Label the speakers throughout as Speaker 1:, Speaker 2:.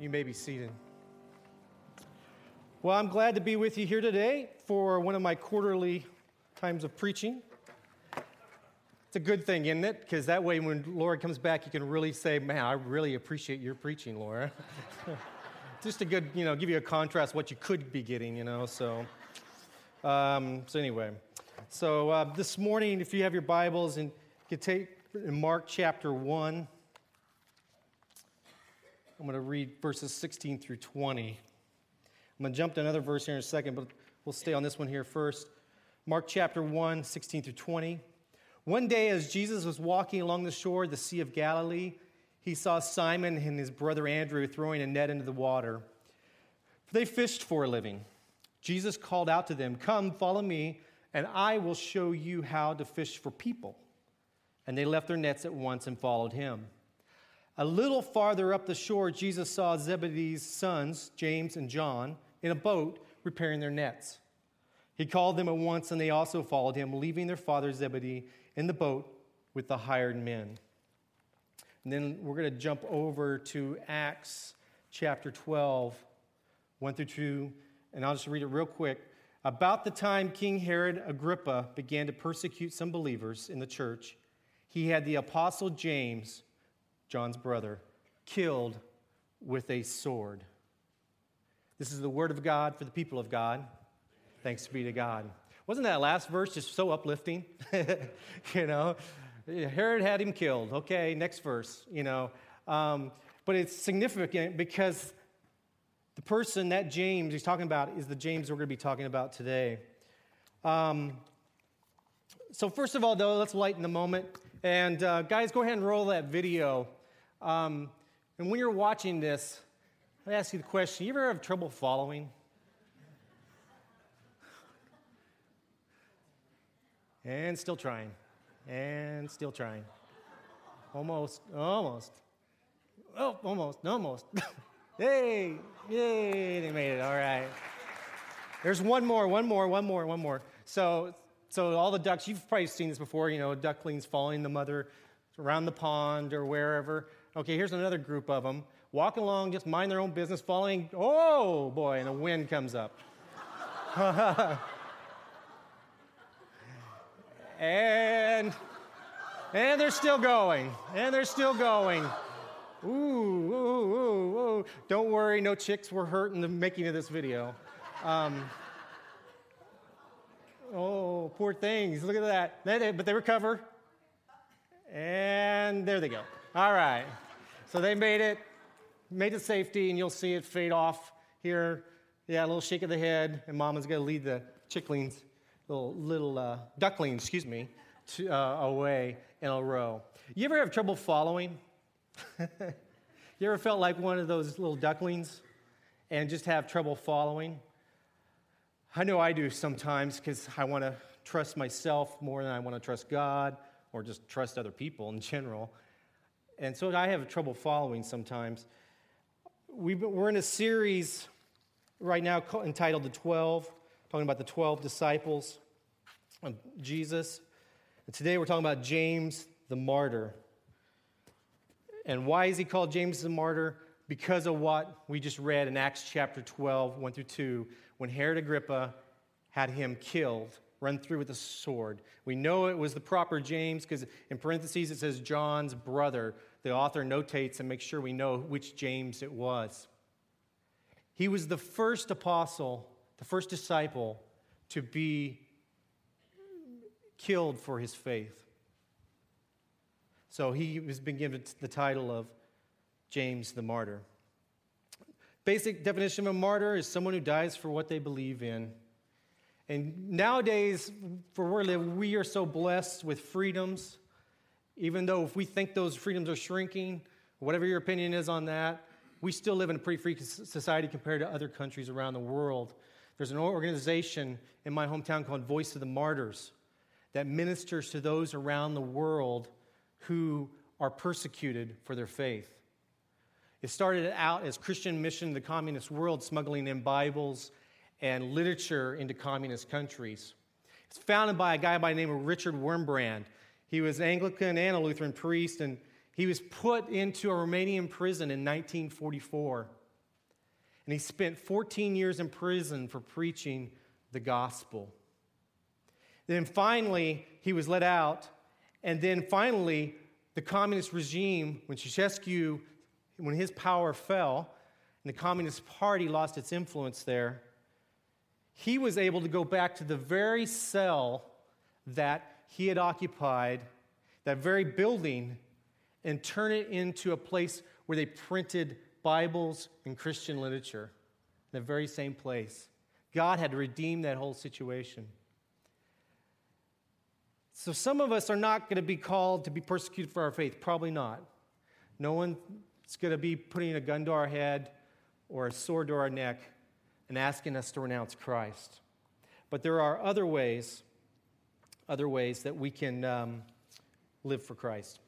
Speaker 1: You may be seated. Well, I'm glad to be with you here today for one of my quarterly times of preaching. It's a good thing, isn't it? Because that way, when Laura comes back, you can really say, Man, I really appreciate your preaching, Laura. Just a good, you know, give you a contrast what you could be getting, you know. So, um, so anyway, so uh, this morning, if you have your Bibles and you take Mark chapter 1. I'm going to read verses 16 through 20. I'm going to jump to another verse here in a second, but we'll stay on this one here first. Mark chapter 1, 16 through 20. One day, as Jesus was walking along the shore of the Sea of Galilee, he saw Simon and his brother Andrew throwing a net into the water. They fished for a living. Jesus called out to them, Come, follow me, and I will show you how to fish for people. And they left their nets at once and followed him. A little farther up the shore, Jesus saw Zebedee's sons, James and John, in a boat repairing their nets. He called them at once, and they also followed him, leaving their father Zebedee in the boat with the hired men. And then we're going to jump over to Acts chapter 12, 1 through 2, and I'll just read it real quick. About the time King Herod Agrippa began to persecute some believers in the church, he had the apostle James John's brother, killed with a sword. This is the word of God for the people of God. Thanks be to God. Wasn't that last verse just so uplifting? you know, Herod had him killed. Okay, next verse, you know. Um, but it's significant because the person that James he's talking about is the James we're going to be talking about today. Um, so, first of all, though, let's lighten the moment. And uh, guys, go ahead and roll that video um, and when you're watching this, I ask you the question you ever have trouble following? And still trying. And still trying. Almost, almost. Oh, almost, almost. hey, yay, they made it. All right. There's one more, one more, one more, one more. So, so all the ducks, you've probably seen this before, you know, ducklings following the mother around the pond or wherever. Okay, here's another group of them walking along, just mind their own business, following. Oh boy, and a wind comes up. and and they're still going, and they're still going. Ooh, ooh, ooh, ooh. Don't worry, no chicks were hurt in the making of this video. Um, oh, poor things. Look at that. But they recover. And there they go. All right. So they made it, made it safety, and you'll see it fade off here. Yeah, a little shake of the head, and Mama's to lead the chicklings, little, little uh, ducklings, excuse me, to, uh, away in a row. You ever have trouble following? you ever felt like one of those little ducklings and just have trouble following? I know I do sometimes because I want to trust myself more than I want to trust God or just trust other people in general. And so I have trouble following sometimes. we are in a series right now entitled The Twelve, talking about the 12 disciples of Jesus. And today we're talking about James the martyr. And why is he called James the martyr? Because of what we just read in Acts chapter 12, 1 through 2, when Herod Agrippa had him killed run through with a sword. We know it was the proper James because in parentheses it says John's brother. The author notates and makes sure we know which James it was. He was the first apostle, the first disciple to be killed for his faith. So he has been given the title of James the martyr. Basic definition of a martyr is someone who dies for what they believe in. And nowadays, for where we live, we are so blessed with freedoms. Even though if we think those freedoms are shrinking, whatever your opinion is on that, we still live in a pretty free society compared to other countries around the world. There's an organization in my hometown called Voice of the Martyrs that ministers to those around the world who are persecuted for their faith. It started out as Christian mission in the communist world, smuggling in Bibles and literature into communist countries. It's founded by a guy by the name of Richard Wurmbrand. He was Anglican and a Lutheran priest, and he was put into a Romanian prison in 1944. and he spent 14 years in prison for preaching the gospel. Then finally, he was let out, and then finally, the communist regime, when Ceausescu, when his power fell, and the Communist Party lost its influence there, he was able to go back to the very cell that he had occupied, that very building, and turn it into a place where they printed Bibles and Christian literature. In the very same place. God had redeemed that whole situation. So, some of us are not going to be called to be persecuted for our faith. Probably not. No one's going to be putting a gun to our head or a sword to our neck and asking us to renounce Christ. But there are other ways, other ways that we can um, live for Christ.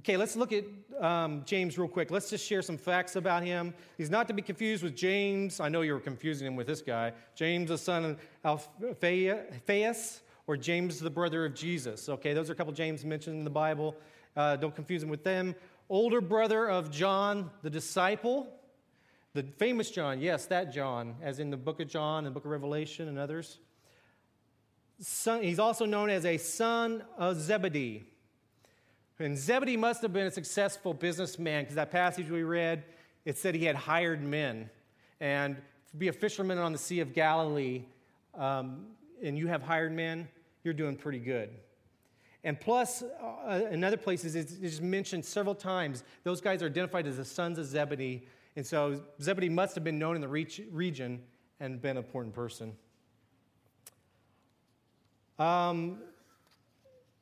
Speaker 1: Okay, let's look at um, James real quick. Let's just share some facts about him. He's not to be confused with James. I know you were confusing him with this guy. James, the son of Alphaeus, or James, the brother of Jesus. Okay, those are a couple James mentioned in the Bible. Uh, don't confuse him with them. Older brother of John, the disciple. The famous John, yes, that John, as in the book of John and the book of Revelation and others. Son, he's also known as a son of Zebedee. And Zebedee must have been a successful businessman because that passage we read, it said he had hired men. And to be a fisherman on the Sea of Galilee, um, and you have hired men, you're doing pretty good. And plus, uh, in other places, it's, it's mentioned several times. Those guys are identified as the sons of Zebedee. And so Zebedee must have been known in the reach, region and been an important person. Um,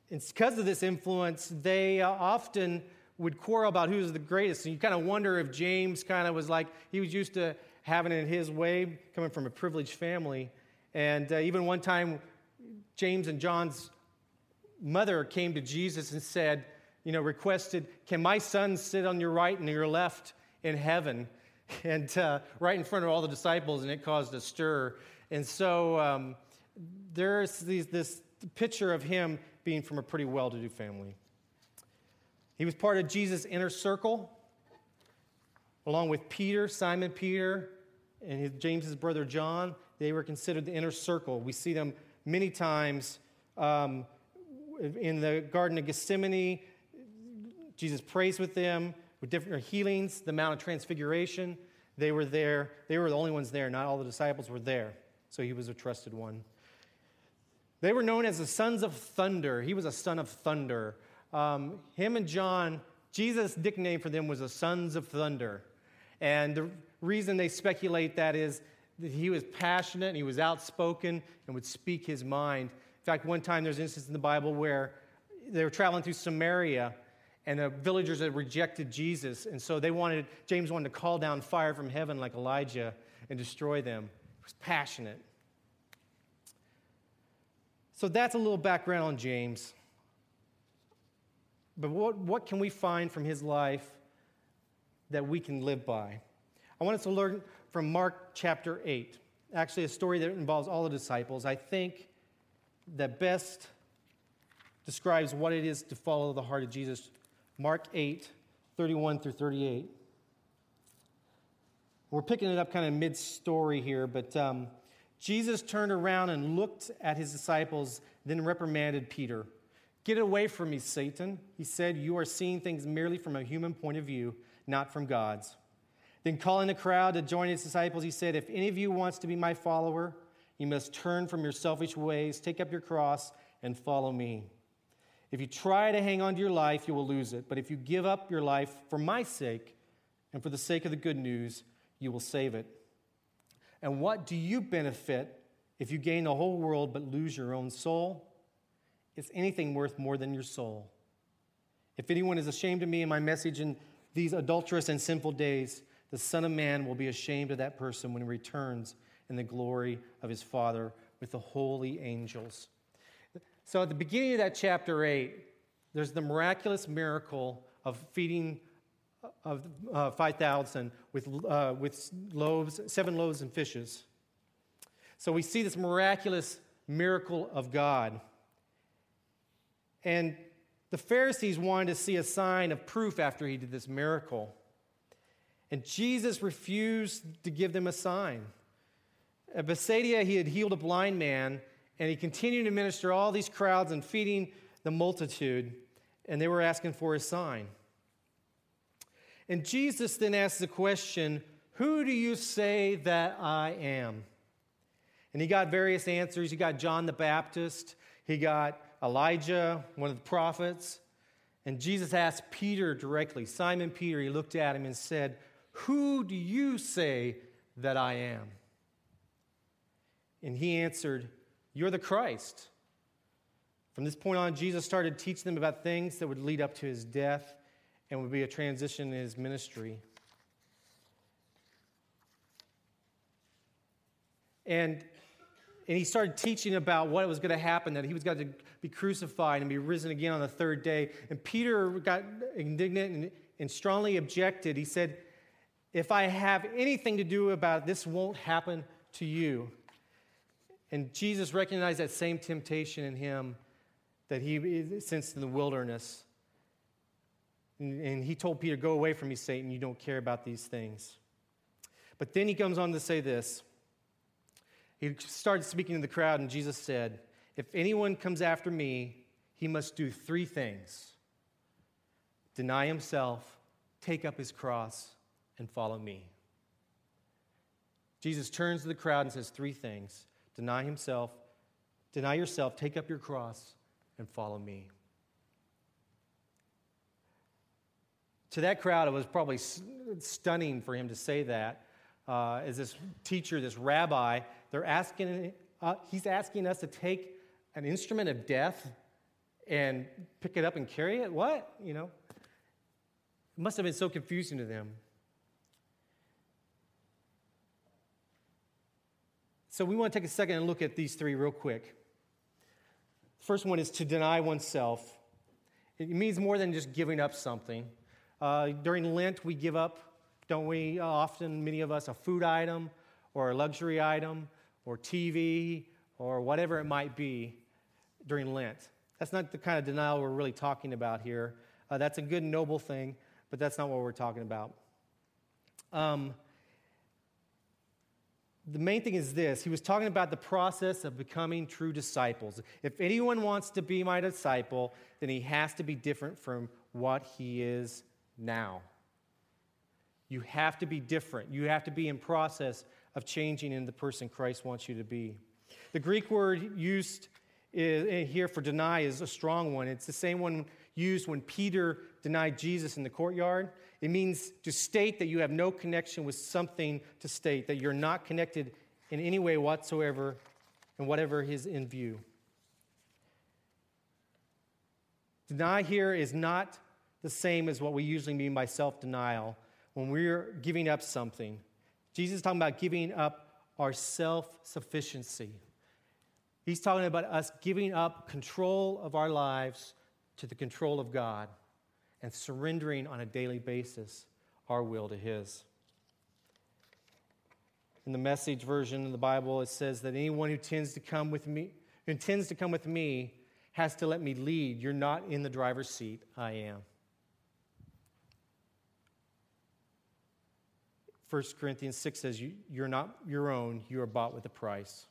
Speaker 1: it's because of this influence, they uh, often would quarrel about who's the greatest. And you kind of wonder if James kind of was like, he was used to having it his way, coming from a privileged family. And uh, even one time, James and John's mother came to Jesus and said, you know, requested, Can my son sit on your right and your left in heaven? And uh, right in front of all the disciples, and it caused a stir. And so um, there's these, this picture of him being from a pretty well to do family. He was part of Jesus' inner circle, along with Peter, Simon Peter, and his, James's brother John. They were considered the inner circle. We see them many times um, in the Garden of Gethsemane. Jesus prays with them with different healings, the Mount of Transfiguration. They were there. They were the only ones there. Not all the disciples were there. So he was a trusted one. They were known as the sons of thunder. He was a son of thunder. Um, him and John, Jesus' nickname for them was the sons of thunder. And the reason they speculate that is that he was passionate and he was outspoken and would speak his mind. In fact, one time there's an instance in the Bible where they were traveling through Samaria and the villagers had rejected Jesus. And so they wanted, James wanted to call down fire from heaven like Elijah and destroy them. He was passionate. So that's a little background on James. But what, what can we find from his life that we can live by? I want us to learn from Mark chapter 8, actually, a story that involves all the disciples. I think that best describes what it is to follow the heart of Jesus. Mark 8, 31 through 38. We're picking it up kind of mid story here, but um, Jesus turned around and looked at his disciples, then reprimanded Peter. Get away from me, Satan. He said, You are seeing things merely from a human point of view, not from God's. Then, calling the crowd to join his disciples, he said, If any of you wants to be my follower, you must turn from your selfish ways, take up your cross, and follow me. If you try to hang on to your life, you will lose it. But if you give up your life for my sake and for the sake of the good news, you will save it. And what do you benefit if you gain the whole world but lose your own soul? Is anything worth more than your soul? If anyone is ashamed of me and my message in these adulterous and sinful days, the Son of Man will be ashamed of that person when he returns in the glory of his Father with the holy angels. So at the beginning of that chapter 8, there's the miraculous miracle of feeding of uh, 5,000 with, uh, with loaves, seven loaves and fishes. So we see this miraculous miracle of God. And the Pharisees wanted to see a sign of proof after he did this miracle. And Jesus refused to give them a sign. At Bethsaida, he had healed a blind man, and he continued to minister all these crowds and feeding the multitude, and they were asking for a sign. And Jesus then asks the question, Who do you say that I am? And he got various answers. He got John the Baptist, he got Elijah, one of the prophets. And Jesus asked Peter directly, Simon Peter, he looked at him and said, Who do you say that I am? And he answered, You're the Christ. From this point on, Jesus started teaching them about things that would lead up to his death and would be a transition in his ministry. And, and he started teaching about what was going to happen, that he was going to be crucified and be risen again on the third day. And Peter got indignant and, and strongly objected. He said, If I have anything to do about it, this won't happen to you. And Jesus recognized that same temptation in him that he sensed in the wilderness. And he told Peter, Go away from me, Satan. You don't care about these things. But then he comes on to say this. He started speaking to the crowd, and Jesus said, If anyone comes after me, he must do three things deny himself, take up his cross, and follow me. Jesus turns to the crowd and says three things deny himself, deny yourself, take up your cross, and follow me. To that crowd, it was probably stunning for him to say that. Uh, as this teacher, this rabbi, they're asking, uh, he's asking us to take an instrument of death and pick it up and carry it? What? You know? It must have been so confusing to them. So we want to take a second and look at these three real quick. First one is to deny oneself. It means more than just giving up something. Uh, during Lent, we give up, don't we? Uh, often, many of us, a food item or a luxury item or TV or whatever it might be during Lent. That's not the kind of denial we're really talking about here. Uh, that's a good, noble thing, but that's not what we're talking about. Um, the main thing is this he was talking about the process of becoming true disciples. If anyone wants to be my disciple, then he has to be different from what he is now. You have to be different. You have to be in process of changing in the person Christ wants you to be. The Greek word used here for deny is a strong one. It's the same one used when Peter denied Jesus in the courtyard. It means to state that you have no connection with something to state, that you're not connected in any way whatsoever and whatever is in view. Deny here is not the same as what we usually mean by self denial when we're giving up something. Jesus is talking about giving up our self sufficiency. He's talking about us giving up control of our lives to the control of God and surrendering on a daily basis our will to His. In the message version of the Bible, it says that anyone who tends to come with me, who intends to come with me, has to let me lead. You're not in the driver's seat, I am. 1 Corinthians 6 says, You're not your own, you are bought with a price.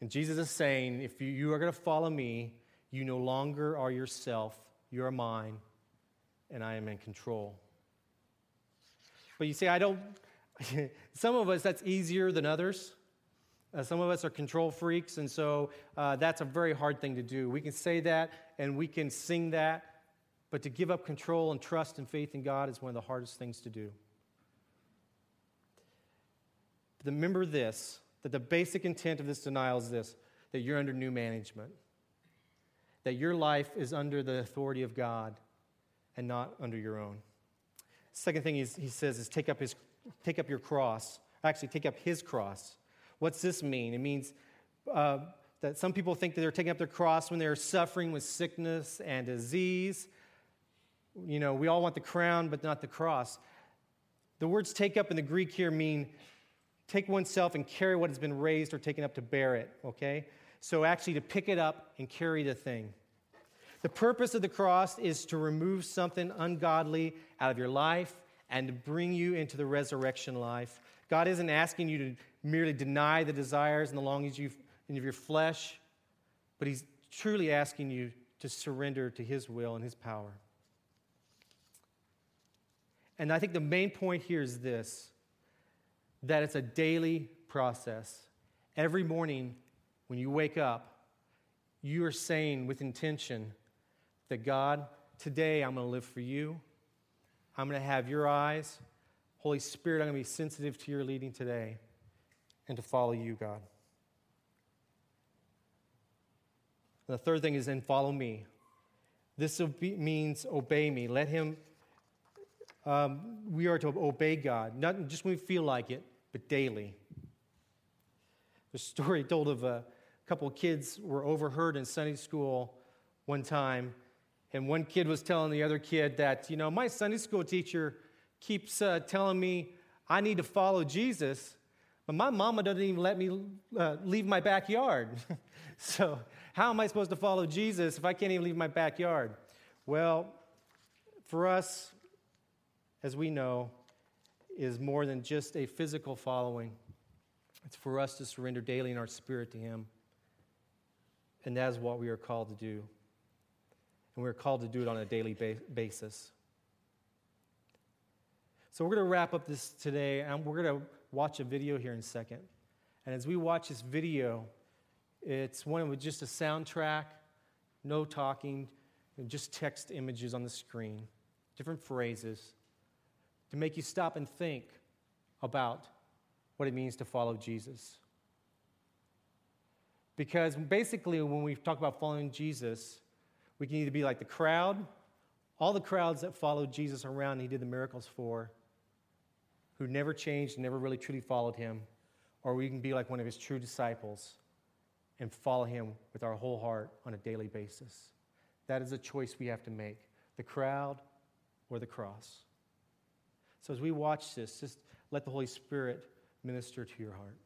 Speaker 1: And Jesus is saying, If you, are going to follow me, you no longer are yourself, you are mine, and I am in control. But you see, I don't, some of us, that's easier than others. Uh, some of us are control freaks, and so uh, that's a very hard thing to do. We can say that and we can sing that, but to give up control and trust and faith in God is one of the hardest things to do remember this that the basic intent of this denial is this that you're under new management, that your life is under the authority of God and not under your own. Second thing he says is take up, his, take up your cross. Actually, take up his cross. What's this mean? It means uh, that some people think that they're taking up their cross when they're suffering with sickness and disease. You know, we all want the crown, but not the cross. The words take up in the Greek here mean take oneself and carry what has been raised or taken up to bear it, okay? So actually to pick it up and carry the thing. The purpose of the cross is to remove something ungodly out of your life, and to bring you into the resurrection life. God isn't asking you to merely deny the desires and the longings of your flesh, but He's truly asking you to surrender to His will and His power. And I think the main point here is this that it's a daily process. Every morning when you wake up, you are saying with intention that God, today I'm going to live for you. I'm going to have your eyes. Holy Spirit, I'm going to be sensitive to your leading today and to follow you, God. And the third thing is then follow me. This means obey me. Let him, um, we are to obey God, not just when we feel like it, but daily. The story told of a couple of kids were overheard in Sunday school one time, and one kid was telling the other kid that, you know, my Sunday school teacher keeps uh, telling me I need to follow Jesus, but my mama doesn't even let me uh, leave my backyard. so, how am I supposed to follow Jesus if I can't even leave my backyard? Well, for us, as we know, is more than just a physical following. It's for us to surrender daily in our spirit to Him. And that is what we are called to do. And we're called to do it on a daily ba- basis. So we're going to wrap up this today, and we're going to watch a video here in a second. And as we watch this video, it's one with just a soundtrack, no talking, just text images on the screen, different phrases to make you stop and think about what it means to follow Jesus. Because basically, when we talk about following Jesus, we can either be like the crowd, all the crowds that followed Jesus around and he did the miracles for, who never changed, never really truly followed him, or we can be like one of his true disciples and follow him with our whole heart on a daily basis. That is a choice we have to make the crowd or the cross. So as we watch this, just let the Holy Spirit minister to your heart.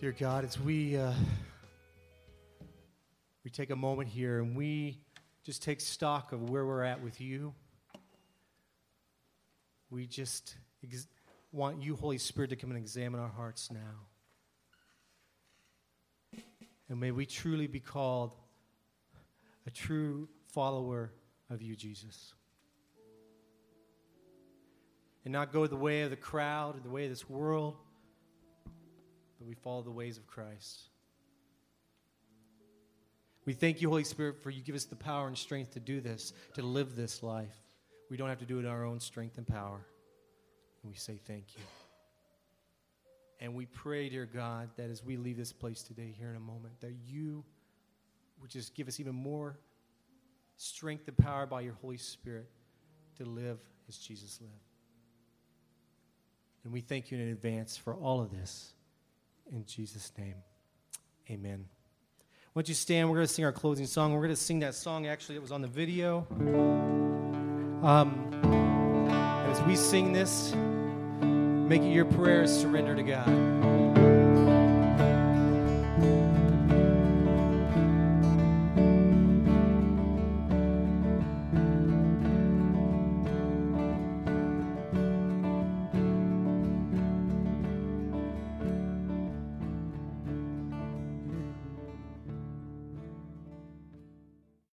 Speaker 1: Dear God, as we uh, we take a moment here and we just take stock of where we're at with you, we just ex- want you, Holy Spirit, to come and examine our hearts now. And may we truly be called a true follower of you, Jesus. And not go the way of the crowd or the way of this world but we follow the ways of Christ. We thank you, Holy Spirit, for you give us the power and strength to do this, to live this life. We don't have to do it in our own strength and power. And we say thank you. And we pray, dear God, that as we leave this place today, here in a moment, that you would just give us even more strength and power by your Holy Spirit to live as Jesus lived. And we thank you in advance for all of this. In Jesus' name, amen. Don't you stand? We're going to sing our closing song. We're going to sing that song actually that was on the video. Um, as we sing this, make it your prayer is surrender to God.